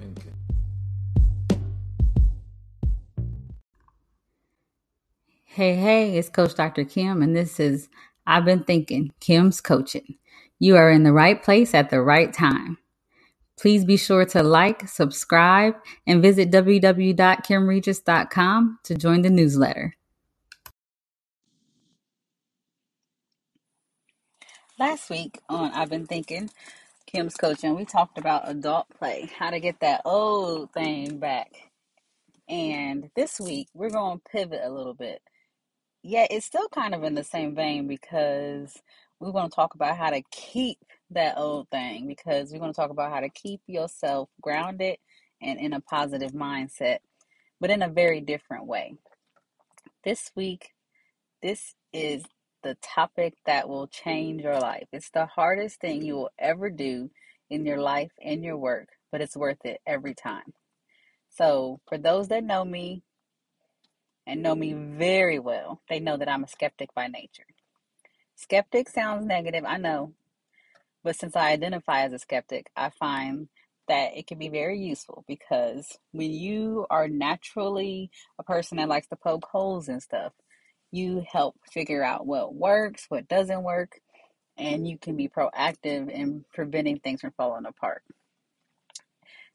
thinking. Hey, hey, it's Coach Dr. Kim, and this is I've Been Thinking Kim's Coaching. You are in the right place at the right time. Please be sure to like, subscribe, and visit www.kimregis.com to join the newsletter. Last week on I've Been Thinking Kim's Coaching, we talked about adult play, how to get that old thing back. And this week, we're going to pivot a little bit Yeah, it's still kind of in the same vein because we're going to talk about how to keep that old thing because we're going to talk about how to keep yourself grounded and in a positive mindset, but in a very different way. This week, this is the topic that will change your life. It's the hardest thing you will ever do in your life and your work, but it's worth it every time. So, for those that know me, and know me very well, they know that I'm a skeptic by nature. Skeptic sounds negative, I know, but since I identify as a skeptic, I find that it can be very useful because when you are naturally a person that likes to poke holes in stuff, you help figure out what works, what doesn't work, and you can be proactive in preventing things from falling apart.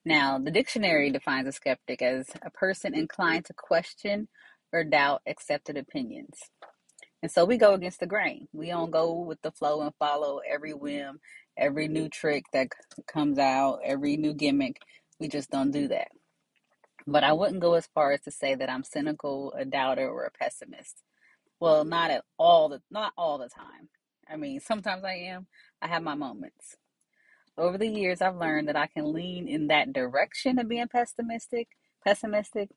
Now, the dictionary defines a skeptic as a person inclined to question or doubt accepted opinions. And so we go against the grain. We don't go with the flow and follow every whim, every new trick that comes out, every new gimmick. We just don't do that. But I wouldn't go as far as to say that I'm cynical, a doubter, or a pessimist. Well, not at all the not all the time. I mean, sometimes I am. I have my moments. Over the years, I've learned that I can lean in that direction of being pessimistic, pessimistic,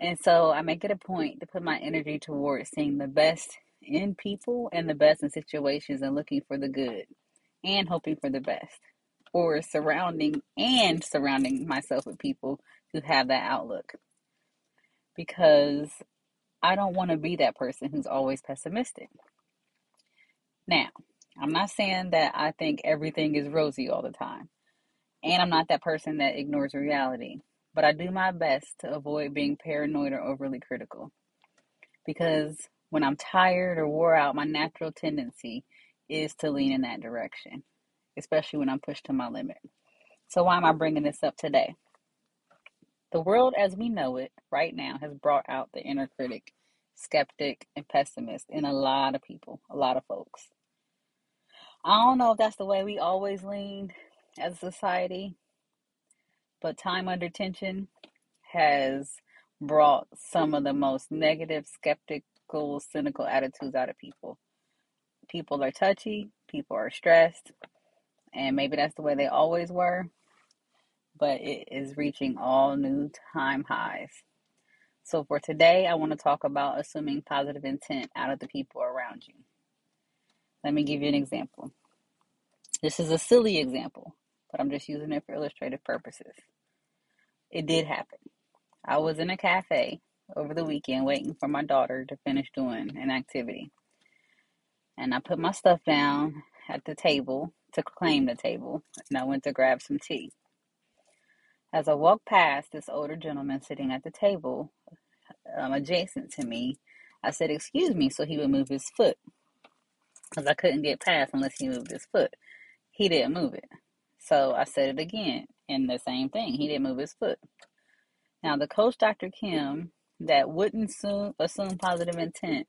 and so I make it a point to put my energy towards seeing the best in people and the best in situations and looking for the good and hoping for the best. Or surrounding and surrounding myself with people who have that outlook. Because I don't want to be that person who's always pessimistic. Now, I'm not saying that I think everything is rosy all the time. And I'm not that person that ignores reality but I do my best to avoid being paranoid or overly critical. Because when I'm tired or wore out, my natural tendency is to lean in that direction, especially when I'm pushed to my limit. So, why am I bringing this up today? The world as we know it right now has brought out the inner critic, skeptic, and pessimist in a lot of people, a lot of folks. I don't know if that's the way we always lean as a society, but time under tension has brought some of the most negative, skeptical, cynical attitudes out of people. People are touchy, people are stressed, and maybe that's the way they always were, but it is reaching all new time highs. So, for today, I want to talk about assuming positive intent out of the people around you. Let me give you an example. This is a silly example, but I'm just using it for illustrative purposes. It did happen. I was in a cafe over the weekend waiting for my daughter to finish doing an activity. And I put my stuff down at the table to claim the table, and I went to grab some tea. As I walked past this older gentleman sitting at the table um, adjacent to me, I said, Excuse me, so he would move his foot. Because I couldn't get past unless he moved his foot. He didn't move it. So I said it again, and the same thing. He didn't move his foot. Now, the coach, Dr. Kim, that wouldn't assume, assume positive intent,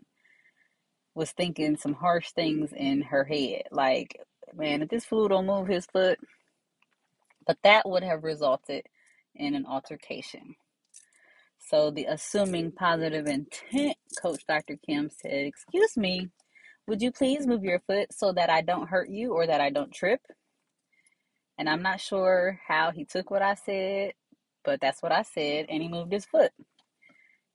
was thinking some harsh things in her head. Like, man, if this fool don't move his foot, but that would have resulted in an altercation. So the assuming positive intent coach Dr. Kim said, Excuse me, would you please move your foot so that I don't hurt you or that I don't trip? And I'm not sure how he took what I said, but that's what I said, and he moved his foot.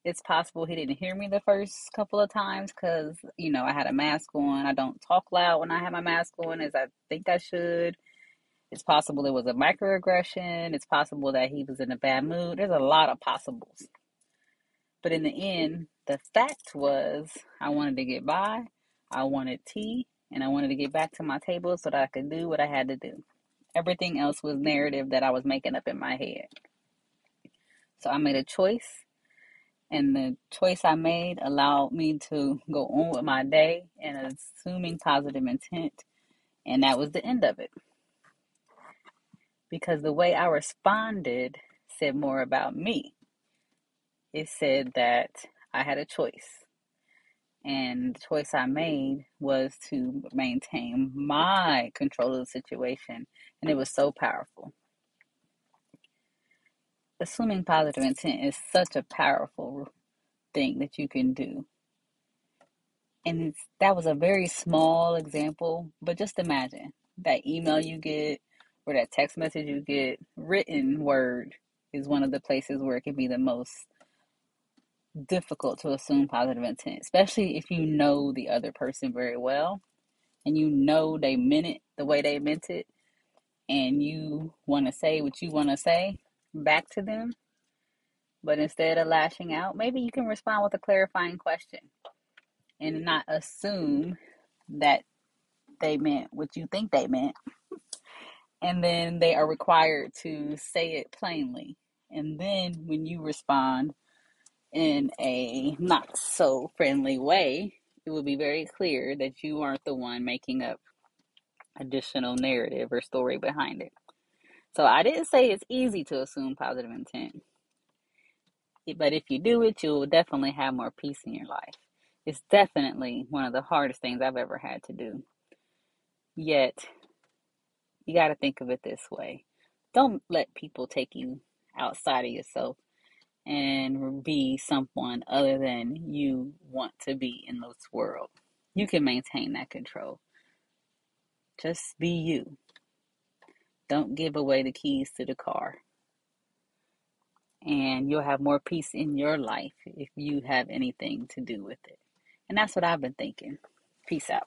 It's possible he didn't hear me the first couple of times because, you know, I had a mask on. I don't talk loud when I have my mask on as I think I should. It's possible it was a microaggression. It's possible that he was in a bad mood. There's a lot of possibles. But in the end, the fact was I wanted to get by, I wanted tea, and I wanted to get back to my table so that I could do what I had to do. Everything else was narrative that I was making up in my head. So I made a choice, and the choice I made allowed me to go on with my day and assuming positive intent, and that was the end of it. Because the way I responded said more about me. It said that I had a choice. And the choice I made was to maintain my control of the situation. And it was so powerful. Assuming positive intent is such a powerful thing that you can do. And that was a very small example, but just imagine that email you get or that text message you get, written word is one of the places where it can be the most difficult to assume positive intent, especially if you know the other person very well and you know they meant it the way they meant it and you want to say what you want to say back to them. But instead of lashing out, maybe you can respond with a clarifying question and not assume that they meant what you think they meant. And then they are required to say it plainly. And then when you respond, in a not so friendly way, it will be very clear that you aren't the one making up additional narrative or story behind it. So I didn't say it's easy to assume positive intent. But if you do it, you'll definitely have more peace in your life. It's definitely one of the hardest things I've ever had to do. Yet, you got to think of it this way don't let people take you outside of yourself and be someone other than you want to be in this world. You can maintain that control. Just be you. Don't give away the keys to the car. And you'll have more peace in your life if you have anything to do with it. And that's what I've been thinking. Peace out.